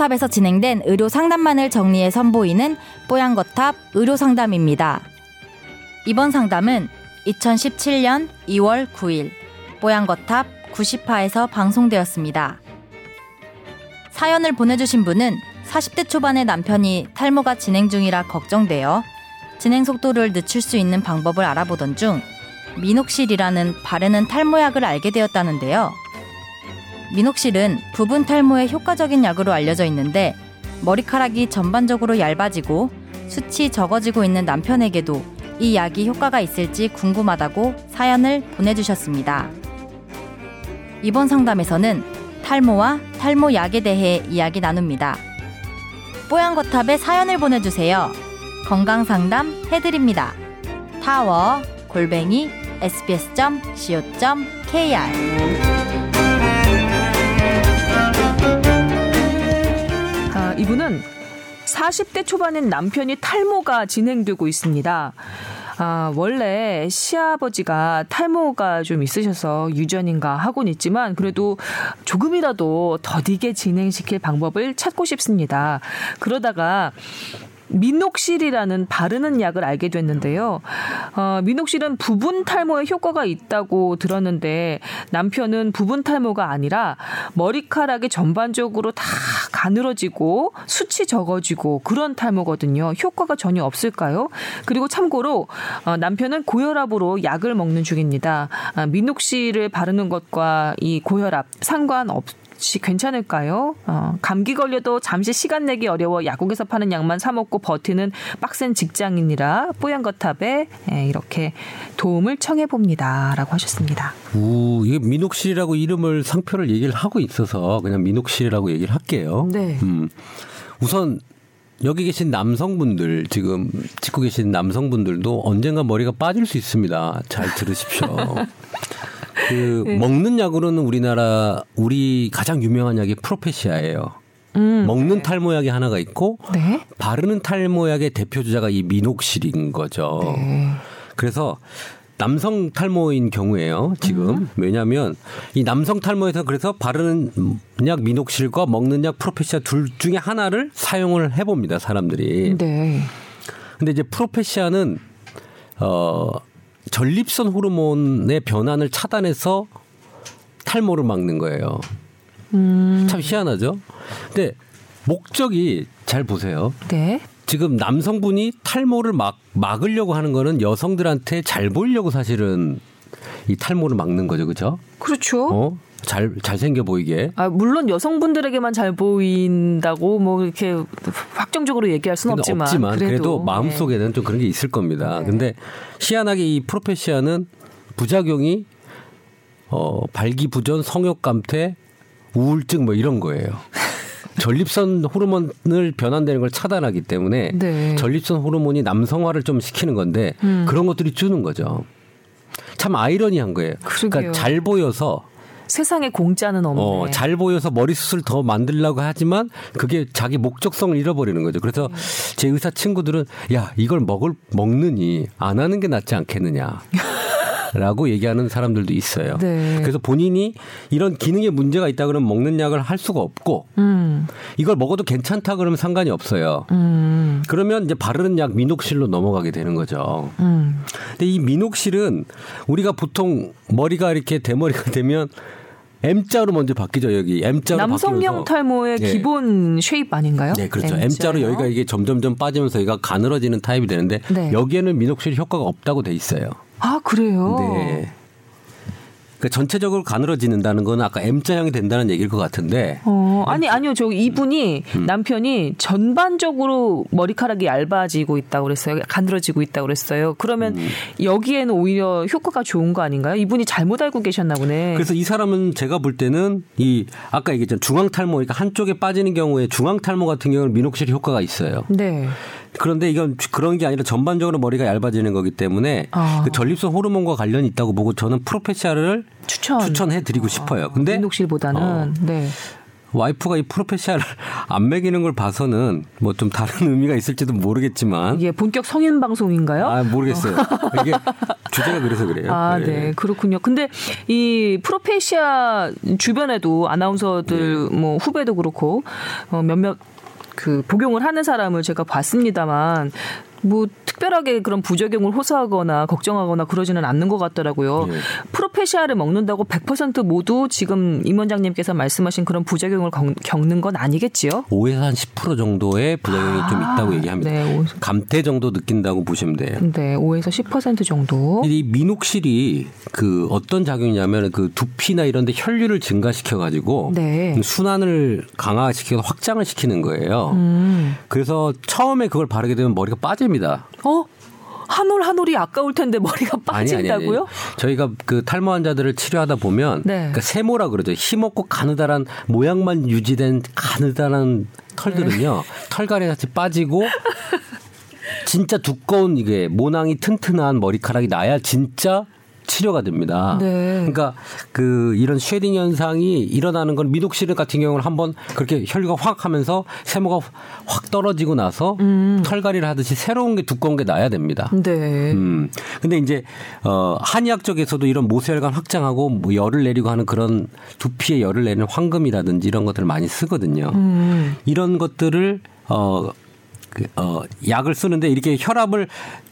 뽀양거탑에서 진행된 의료 상담만을 정리해 선보이는 뽀양거탑 의료 상담입니다. 이번 상담은 2017년 2월 9일 뽀양거탑 90화에서 방송되었습니다. 사연을 보내주신 분은 40대 초반의 남편이 탈모가 진행 중이라 걱정되어 진행 속도를 늦출 수 있는 방법을 알아보던 중 미녹실이라는 바르는 탈모약을 알게 되었다는데요. 미녹실은 부분 탈모에 효과적인 약으로 알려져 있는데 머리카락이 전반적으로 얇아지고 숱이 적어지고 있는 남편에게도 이 약이 효과가 있을지 궁금하다고 사연을 보내주셨습니다. 이번 상담에서는 탈모와 탈모약에 대해 이야기 나눕니다. 뽀얀거탑에 사연을 보내주세요. 건강상담 해드립니다. 타워 골뱅이 sbs.co.kr 이분은 40대 초반인 남편이 탈모가 진행되고 있습니다. 아, 원래 시아버지가 탈모가 좀 있으셔서 유전인가 하곤 있지만 그래도 조금이라도 더디게 진행시킬 방법을 찾고 싶습니다. 그러다가 미녹실이라는 바르는 약을 알게 됐는데요. 어, 미녹실은 부분 탈모에 효과가 있다고 들었는데 남편은 부분 탈모가 아니라 머리카락이 전반적으로 다 가늘어지고 숱이 적어지고 그런 탈모거든요. 효과가 전혀 없을까요? 그리고 참고로 어, 남편은 고혈압으로 약을 먹는 중입니다. 아, 미녹실을 바르는 것과 이 고혈압 상관없 혹시 괜찮을까요? 어, 감기 걸려도 잠시 시간 내기 어려워 약국에서 파는 약만 사 먹고 버티는 빡센 직장인이라 뽀얀 거탑에 예, 이렇게 도움을 청해 봅니다라고 하셨습니다. 우, 이게 민옥실이라고 이름을 상표를 얘기를 하고 있어서 그냥 민옥실이라고 얘기를 할게요. 네. 음, 우선 여기 계신 남성분들 지금 찍고 계신 남성분들도 언젠가 머리가 빠질 수 있습니다. 잘 들으십시오. 그 네. 먹는 약으로는 우리나라 우리 가장 유명한 약이 프로페시아예요. 음. 먹는 탈모약이 하나가 있고 네? 바르는 탈모약의 대표 주자가 이 미녹실인 거죠. 네. 그래서 남성 탈모인 경우에요. 지금 음. 왜냐하면 이 남성 탈모에서 그래서 바르는 약 미녹실과 먹는 약 프로페시아 둘 중에 하나를 사용을 해봅니다. 사람들이. 네. 근데 이제 프로페시아는 어 전립선 호르몬의 변환을 차단해서 탈모를 막는 거예요. 음. 참 희한하죠? 근데 목적이 잘 보세요. 네. 지금 남성분이 탈모를 막 막으려고 하는 거는 여성들한테 잘 보이려고 사실은 이 탈모를 막는 거죠, 그렇죠? 그렇죠. 어? 잘 잘생겨 보이게. 아, 물론 여성분들에게만 잘 보인다고 뭐 이렇게 확정적으로 얘기할 수는 없지만, 없지만 그래도, 그래도 마음속에는 네. 좀 그런 게 있을 겁니다. 네. 근데 희한하게 이 프로페시아는 부작용이 어, 발기부전, 성욕감퇴, 우울증 뭐 이런 거예요. 전립선 호르몬을 변환되는 걸 차단하기 때문에 네. 전립선 호르몬이 남성화를 좀 시키는 건데 음. 그런 것들이 주는 거죠. 참 아이러니한 거예요. 그러니까 그러게요. 그러니까 잘 보여서 세상에 공짜는 없네. 어, 잘 보여서 머리숱을 더 만들려고 하지만 그게 자기 목적성을 잃어버리는 거죠. 그래서 음. 제 의사 친구들은 야 이걸 먹을 먹느니 안 하는 게 낫지 않겠느냐. 라고 얘기하는 사람들도 있어요. 네. 그래서 본인이 이런 기능에 문제가 있다 그러면 먹는 약을 할 수가 없고 음. 이걸 먹어도 괜찮다 그러면 상관이 없어요. 음. 그러면 이제 바르는 약 미녹실로 넘어가게 되는 거죠. 음. 근데 이 미녹실은 우리가 보통 머리가 이렇게 대머리가 되면 M자로 먼저 바뀌죠 여기 M자로 남성형 탈모의 네. 기본 쉐입 아닌가요? 네 그렇죠 M자로. M자로 여기가 이게 점점점 빠지면서 여기가 가늘어지는 타입이 되는데 네. 여기에는 미녹실 효과가 없다고 돼 있어요. 아 그래요? 네. 그러니까 전체적으로 가늘어지는다는 건 아까 M자형이 된다는 얘기일 것 같은데. 어, 아니 아니요. 저 이분이 음. 남편이 전반적으로 머리카락이 얇아지고 있다고 그랬어요. 가늘어지고 있다고 그랬어요. 그러면 음. 여기에는 오히려 효과가 좋은 거 아닌가요? 이분이 잘못 알고 계셨나 보네. 그래서 이 사람은 제가 볼 때는 이 아까 얘기했잖아요. 중앙 탈모 그러니까 한쪽에 빠지는 경우에 중앙 탈모 같은 경우는 미녹실 효과가 있어요. 네. 그런데 이건 그런 게 아니라 전반적으로 머리가 얇아지는 거기 때문에 아. 그 전립선 호르몬과 관련이 있다고 보고 저는 프로페시아를 추천. 추천 해 드리고 싶어요. 근데 민녹실보다는 어, 네. 와이프가 이 프로페시아를 안 먹이는 걸 봐서는 뭐 좀 다른 의미가 있을지도 모르겠지만 예, 본격 성인 방송인가요? 아 모르겠어요. 이게 주제가 그래서 그래요. 아, 네. 네. 그렇군요. 근데 이 프로페시아 주변에도 아나운서들 네. 뭐 후배도 그렇고 어, 몇몇 그 복용을 하는 사람을 제가 봤습니다만 뭐 특별하게 그런 부작용을 호소하거나 걱정하거나 그러지는 않는 것 같더라고요. 네. 프로페시아를 먹는다고 100% 모두 지금 임 원장님께서 말씀하신 그런 부작용을 겪- 겪는 건 아니겠지요? 5에서 한10% 정도의 부작용이 좀 있다고 얘기합니다. 네, 오- 감퇴 정도 느낀다고 보시면 돼요. 네, 5에서 10% 정도. 이 미녹실이 그 어떤 작용이냐면 그 두피나 이런 데 혈류를 증가시켜 가지고 네. 순환을 강화시켜서 확장을 시키는 거예요. 음. 그래서 처음에 그걸 바르게 되면 머리가 빠집니다. 어? 한올 한 올이 아까울 텐데 머리가 아니, 아니, 아니. 빠진다고요? 저희가 그 탈모 환자들을 치료하다 보면 네. 그러니까 세모라 그러죠. 힘없고 가느다란 모양만 유지된 가느다란 털들은요. 네. 털갈이 같이 빠지고 진짜 두꺼운 이게 모낭이 튼튼한 머리카락이 나야 진짜 치료가 됩니다. 네. 그러니까 그 이런 shedding 현상이 일어나는 건 미녹시딜 같은 경우는 한번 그렇게 혈류가 확 하면서 세모가 확 떨어지고 나서 음. 털갈이를 하듯이 새로운 게 두꺼운 게 나야 됩니다. 네. 음. 근데 이제 어 한의학 쪽에서도 이런 모세혈관 확장하고 뭐 열을 내리고 하는 그런 두피에 열을 내는 황금이라든지 이런 것들을 많이 쓰거든요. 음. 이런 것들을 어 그, 어, 약을 쓰는데 이렇게 혈압을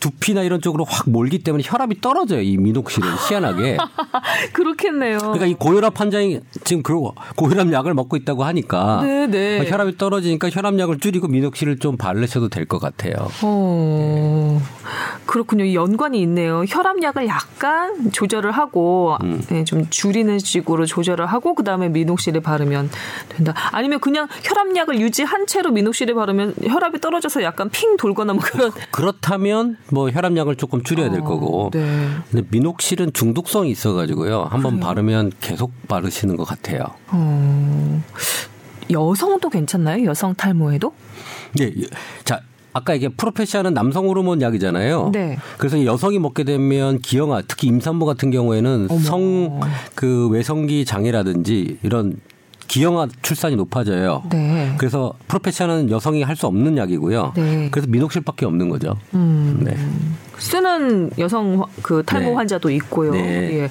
두피나 이런 쪽으로 확 몰기 때문에 혈압이 떨어져요. 이 미녹실은 희한하게. 그렇겠네요. 그러니까 이 고혈압 환자이 지금 그 고혈압 약을 먹고 있다고 하니까 네, 네. 혈압이 떨어지니까 혈압약을 줄이고 미녹실을 좀 바르셔도 될 것 같아요. 어, 그렇군요. 이 연관이 있네요. 혈압약을 약간 조절을 하고 음. 네, 좀 줄이는 식으로 조절을 하고 그 다음에 미녹실에 바르면 된다. 아니면 그냥 혈압약을 유지한 채로 미녹실에 바르면 혈압이 떨어져서 약간 핑 돌거나 뭐 그런. 그렇다면 뭐 혈압약을 조금 줄여야 될 어, 거고. 네. 근데 미녹실은 중독성이 있어 가지고요. 한번 바르면 계속 바르시는 것 같아요. 어, 여성도 괜찮나요? 여성 탈모에도? 네, 자. 아까 이게 프로페시아는 남성 호르몬 약이잖아요. 네. 그래서 이 여성이 먹게 되면 기형아, 특히 임산부 같은 경우에는. 성 그 외성기 장애라든지 이런 기형아 출산이 높아져요. 네. 그래서 프로페시아는 여성이 할 수 없는 약이고요. 네. 그래서 미녹실밖에 없는 거죠. 음. 네. 쓰는 여성 화- 그 탈모 네. 환자도 있고요. 네. 예.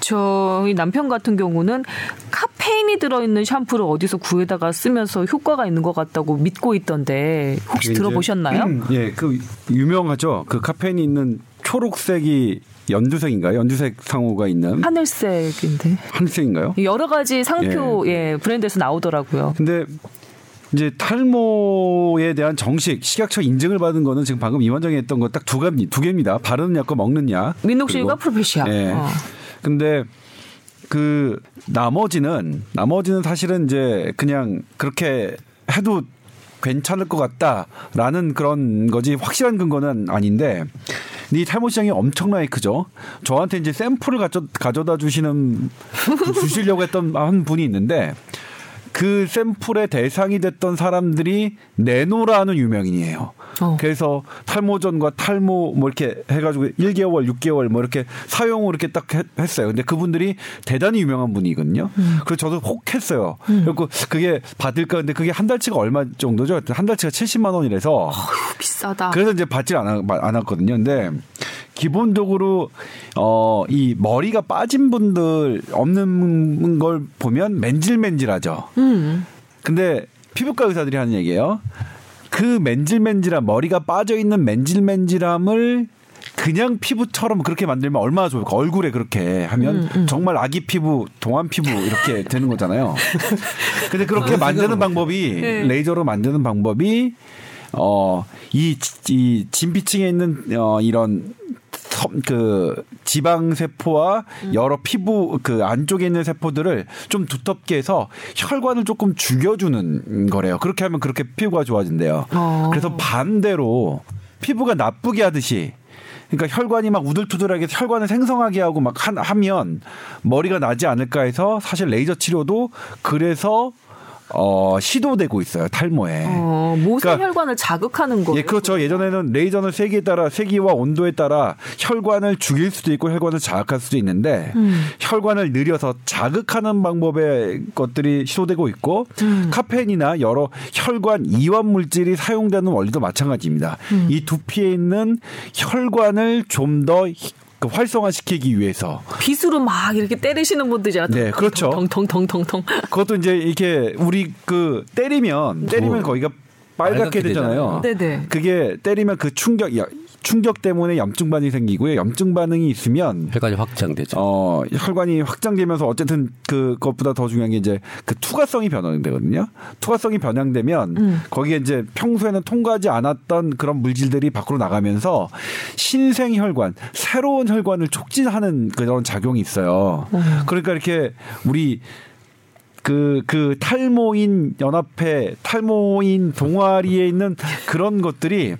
저희 남편 같은 경우는 카페인이 들어있는 샴푸를 어디서 구해다가 쓰면서 효과가 있는 것 같다고 믿고 있던데 혹시 이제, 들어보셨나요? 음, 예, 그 유명하죠. 그 카페인이 있는 초록색이 연두색인가요? 연두색 상호가 있는 하늘색인데 한색인가요? 여러 가지 상표 예, 브랜드에서 나오더라고요. 근데 이제 탈모에 대한 정식 식약처 인증을 받은 거는 지금 방금 이원정이 했던 거 딱 두 가지 두 개입니다. 바르는 약과 먹는 약. 민녹실과 그리고- 프로페시아. 예. 어. 근데 그 나머지는 나머지는 사실은 이제 그냥 그렇게 해도 괜찮을 것 같다라는 그런 거지 확실한 근거는 아닌 데 이 탈모 시장이 엄청나게 크죠. 저한테 이제 샘플을 가져, 가져다 주시는 주시려고 했던 한 분이 있는데 그 샘플의 대상이 됐던 사람들이 네노라는 유명인이에요. 어. 그래서 탈모전과 탈모 뭐 이렇게 해가지고 1개월, 6개월 뭐 이렇게 사용을 이렇게 딱 했- 했어요. 근데 그분들이 대단히 유명한 분이거든요. 그래서 저도 혹 했어요. 그리고 그게 받을까 근데 그게 한 달치가 얼마 정도죠? 한 달치가 70만 원이라서 비싸다. 그래서 이제 받질 않아, 않았거든요. 근데 기본적으로 어, 이 머리가 빠진 분들 없는 걸 보면 맨질맨질하죠. 음. 근데 피부과 의사들이 하는 얘기예요. 그 맨질맨질한 머리가 빠져 있는 맨질맨질함을 그냥 피부처럼 그렇게 만들면 얼마나 좋을까? 얼굴에 그렇게 하면 음, 정말 아기 피부, 동안 피부 이렇게 되는 거잖아요. 근데 그렇게 만드는 방법이 네. 레이저로 만드는 방법이 어이 이 진피층에 있는 어 이런 섬- 그 지방 세포와 여러 피부 그 안쪽에 있는 세포들을 좀 두텁게 해서 혈관을 조금 죽여주는 거래요. 그렇게 하면 그렇게 피부가 좋아진대요. 어. 그래서 반대로 피부가 나쁘게 하듯이 그러니까 혈관이 막 우들투들하게 혈관을 생성하게 하고 막 한- 하면 머리가 나지 않을까 해서 사실 레이저 치료도 그래서 어, 시도되고 있어요 탈모에. 어, 모세 그러니까- 혈관을 자극하는 거. 예, 그렇죠. 예전에는 레이저는 세기에 따라 세기와 온도에 따라 혈관을 죽일 수도 있고 혈관을 자극할 수도 있는데 음. 혈관을 느려서 자극하는 방법의 것들이 시도되고 있고 음. 카페인이나 여러 혈관 이완 물질이 사용되는 원리도 마찬가지입니다. 음. 이 두피에 있는 혈관을 좀 더 그 활성화시키기 위해서 빗으로 막 이렇게 때리시는 분들이잖아. 네, 그렇죠. 덩덩덩덩덩. 그것도 이제 이렇게 우리 그 때리면 때리면 거기가 빨갛게 빨갛게 되잖아요. 되잖아요. 네네. 그게 때리면 그 충격 충격 때문에 염증 반응이 생기고요. 염증 반응이 있으면 혈관이 확장되죠. 어 혈관이 확장되면서 어쨌든 그것보다 더 중요한 게 이제 그 투과성이 변형되거든요. 투과성이 변형되면 음. 거기에 이제 평소에는 통과하지 않았던 그런 물질들이 밖으로 나가면서 신생 혈관, 새로운 혈관을 촉진하는 그런 작용이 있어요. 그러니까 이렇게 우리 그, 그 탈모인 연합회, 탈모인 동아리에 있는 그런 것들이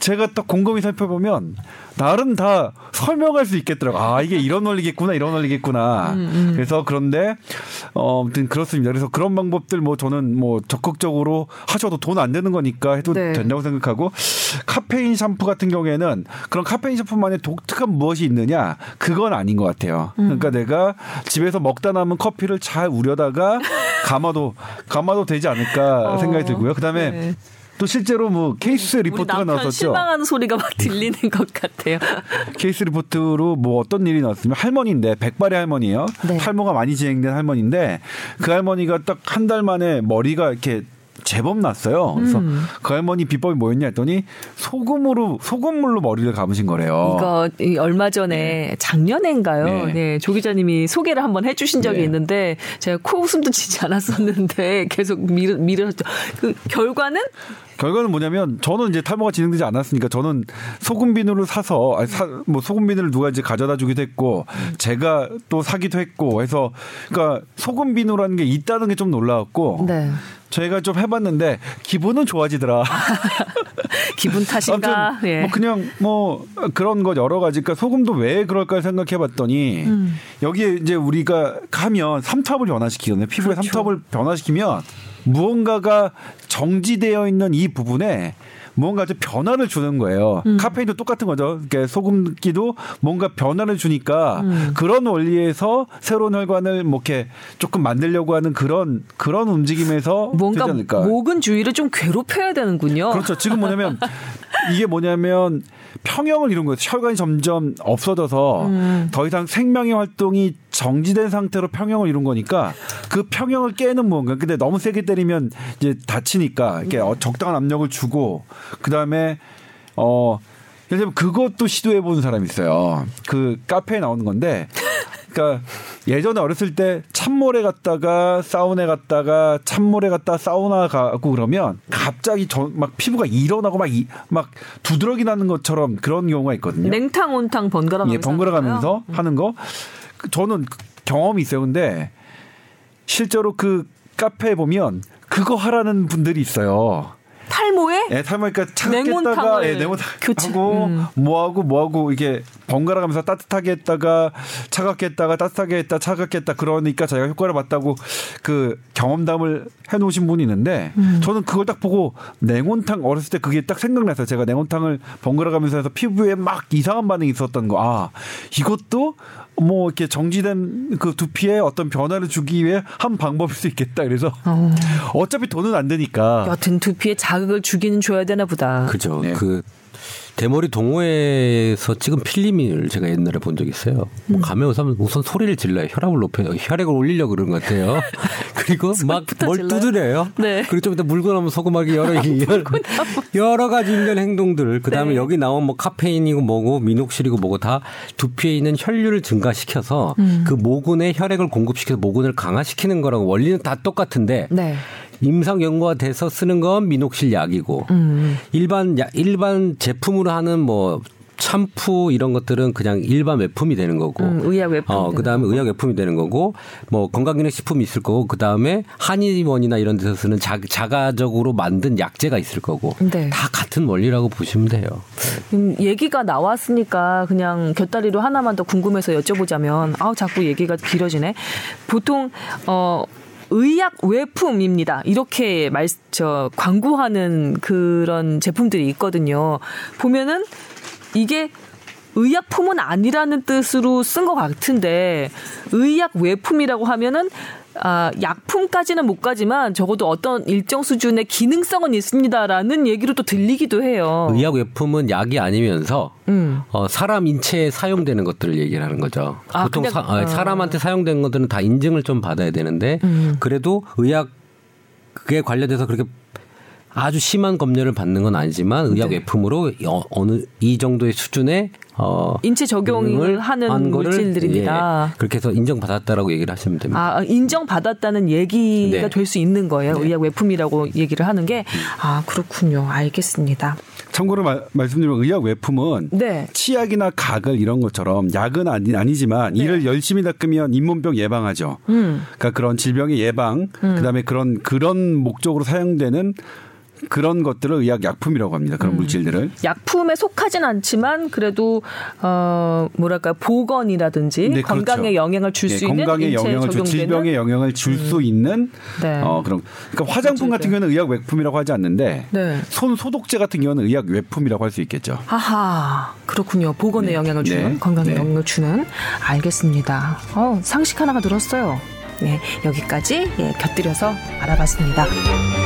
제가 딱 곰곰이 살펴보면 나름 다 설명할 수 있겠더라고. 아, 이게 이런 원리겠구나, 이런 원리겠구나. 그래서 그런데, 어, 아무튼 그렇습니다. 그래서 그런 방법들 뭐 저는 뭐 적극적으로 하셔도 돈 안 되는 거니까 해도 네. 된다고 생각하고 카페인 샴푸 같은 경우에는 그런 카페인 샴푸만의 독특한 무엇이 있느냐 그건 아닌 것 같아요. 음. 그러니까 내가 집에서 먹다 남은 커피를 잘 우려다가 감아도 감아도 되지 않을까 어, 생각이 들고요. 그다음에 네. 또 실제로 뭐 case report가 나왔었죠. 실망하는 소리가 막 들리는 것 같아요. case report로 뭐 어떤 일이 나왔으면 할머니인데 백발의 할머니예요. 네. 탈모가 많이 진행된 할머니인데 그 할머니가 딱 한 달 만에 머리가 이렇게 제법 났어요. 그래서 음. 그 할머니 비법이 뭐였냐 했더니 소금으로 소금물로 머리를 감으신 거래요. 이거 이 얼마 전에 작년인가요? 네. 네. 조 기자님이 소개를 한번 해주신 적이 네. 있는데 제가 코웃음도 치지 않았었는데 계속 미르 미르셨죠. 그 결과는 결과는 뭐냐면 저는 이제 탈모가 진행되지 않았으니까 저는 소금 비누를 사서 아니 사, 뭐 소금 비누를 누가 이제 가져다 주기도 했고 제가 또 사기도 했고 해서 그러니까 소금 비누라는 게 있다는 게 좀 놀라웠고 네. 저희가 좀 해봤는데 기분은 좋아지더라. 기분 탓인가? 예. 뭐 그냥 뭐 그런 것 여러 가지. 그러니까 소금도 왜 그럴까 생각해봤더니 음. 여기에 이제 우리가 하면 삼투압을 변화시키거든요. 피부에 그렇죠. 삼투압을 변화시키면 무언가가 정지되어 있는 이 부분에 뭔가 좀 변화를 주는 거예요. 음. 카페인도 똑같은 거죠. 그러니까 소금기도 뭔가 변화를 주니까 음. 그런 원리에서 새로운 혈관을 뭐 이렇게 조금 만들려고 하는 그런 그런 움직임에서 뭔가. 목은 주위를 좀 괴롭혀야 되는군요. 그렇죠. 지금 뭐냐면 이게 뭐냐면 평형을 이룬 거예요. 혈관이 점점 없어져서 음. 더 이상 생명의 활동이 정지된 상태로 평형을 이룬 거니까 그 평형을 깨는 무언가. 근데 너무 세게 때리면 이제 다치니까 이렇게 어, 적당한 압력을 주고 그 다음에 어 예를 들면 그것도 시도해 본 사람이 있어요. 그 카페에 나오는 건데. 그러니까 예전에 어렸을 때 찬물에 갔다가 사우나에 갔다가 찬물에 갔다 사우나 가고 그러면 갑자기 저, 막 피부가 일어나고 막, 이, 막 두드러기 나는 것처럼 그런 경우가 있거든요. 냉탕 온탕 번갈아 가면서 예, 번갈아 가면서. 하는 거. 그 저는 그 경험이 있어요. 근데 실제로 그 카페에 보면 그거 하라는 분들이 있어요. 탈모에 예, 탈모니까 차갑게 냉온탕을 했다가 예, 냉온탕 하고 음. 뭐하고 뭐하고 이게 번갈아 가면서 따뜻하게 했다가 차갑게 했다가 따뜻하게 했다 차갑게 했다 그러니까 자기가 효과를 봤다고 그 경험담을 해 놓으신 분이 있는데 음. 저는 그걸 딱 보고 냉온탕 어렸을 때 그게 딱 생각났어요. 제가 냉온탕을 번갈아 가면서 해서 피부에 막 이상한 반응이 있었던 거. 아 이것도 뭐 이렇게 정지된 그 두피에 어떤 변화를 주기 위해 한 방법일 수 있겠다. 그래서 어. 어차피 돈은 안 되니까 여튼 두피에 자극을 주기는 줘야 되나 보다. 그죠. 네. 그 대머리 동호회에서 찍은 필름을 제가 옛날에 본 적이 있어요. 음. 뭐 가면 우선, 우선 소리를 질러요. 혈압을 높여요. 혈액을 올리려고 그러는 것 같아요. 그리고 막 뭘? 두드려요. 네. 그리고 좀 이따 물고 나면 소금하기 여러, 여러, 여러 가지 일련 행동들. 그 다음에 네. 여기 나온 뭐 카페인이고 뭐고 미녹실이고 뭐고 다 두피에 있는 혈류를 증가시켜서 음. 그 모근에 혈액을 공급시켜서 모근을 강화시키는 거라고 원리는 다 똑같은데 네. 임상 연구가 돼서 쓰는 건 미녹실 약이고 음. 일반 야- 일반 제품으로 하는 뭐 샴푸 이런 것들은 그냥 일반 외품이 되는 거고. 음, 의약 외품 어, 그다음에 의약 외품이 되는 거고 뭐 건강기능 식품이 있을 거고 그다음에 한의원이나 이런 데서 쓰는 자, 자가적으로 만든 약재가 있을 거고. 네. 다 같은 원리라고 보시면 돼요. 음, 얘기가 나왔으니까 그냥 곁다리로 하나만 더 궁금해서 여쭤보자면 아우 자꾸 얘기가 길어지네. 보통 어 의약 외품입니다. 이렇게 말, 저, 광고하는 그런 제품들이 있거든요. 보면은 이게 의약품은 아니라는 뜻으로 쓴 것 같은데 의약 외품이라고 하면은 아, 약품까지는 못 가지만 적어도 어떤 일정 수준의 기능성은 있습니다라는 얘기로 또 들리기도 해요. 의약 외품은 약이 아니면서 음. 어, 사람 인체에 사용되는 것들을 얘기를 하는 거죠. 아, 보통 그냥- 사, 아, 아. 사람한테 사용되는 것들은 다 인증을 좀 받아야 되는데 음. 그래도 의약 그에 관련돼서 그렇게 아주 심한 검열을 받는 건 아니지만 의약 네. 외품으로 어, 어느 이 정도의 수준의 어 인체 적용을 하는 물질들입니다. 예, 그렇게 해서 인정받았다라고 얘기를 하시면 됩니다. 아, 인정받았다는 얘기가 네. 될수 있는 거예요. 네. 의약 외품이라고 얘기를 하는 게. 아, 그렇군요. 알겠습니다. 참고로 말, 말씀드리면 의약 외품은 네. 치약이나 가글 이런 것처럼 약은 아니, 아니지만 이를 열심히 닦으면 잇몸병 예방하죠. 네. 음. 그러니까 그런 질병의 예방, 그다음에 그런 그런 목적으로 사용되는 그런 것들을 의약 약품이라고 합니다. 음. 그런 물질들을. 약품에 속하진 않지만 그래도 어 뭐랄까 보건이라든지 네, 건강에 그렇죠. 영향을 줄 예, 수 있는 건강에 영향을 줄 적용되는 질병에 영향을 줄 수 있는 네. 어 그런 그러니까 화장품 같은 경우는 의약 외품이라고 하지 않는데 네. 손 소독제 같은 경우는 의약 외품이라고 할 수 있겠죠. 하하 그렇군요 보건에 영향을 주는 네. 건강에 네. 영향을 주는 알겠습니다. 어 상식 하나가 늘었어요. 네 여기까지 예, 곁들여서 알아봤습니다.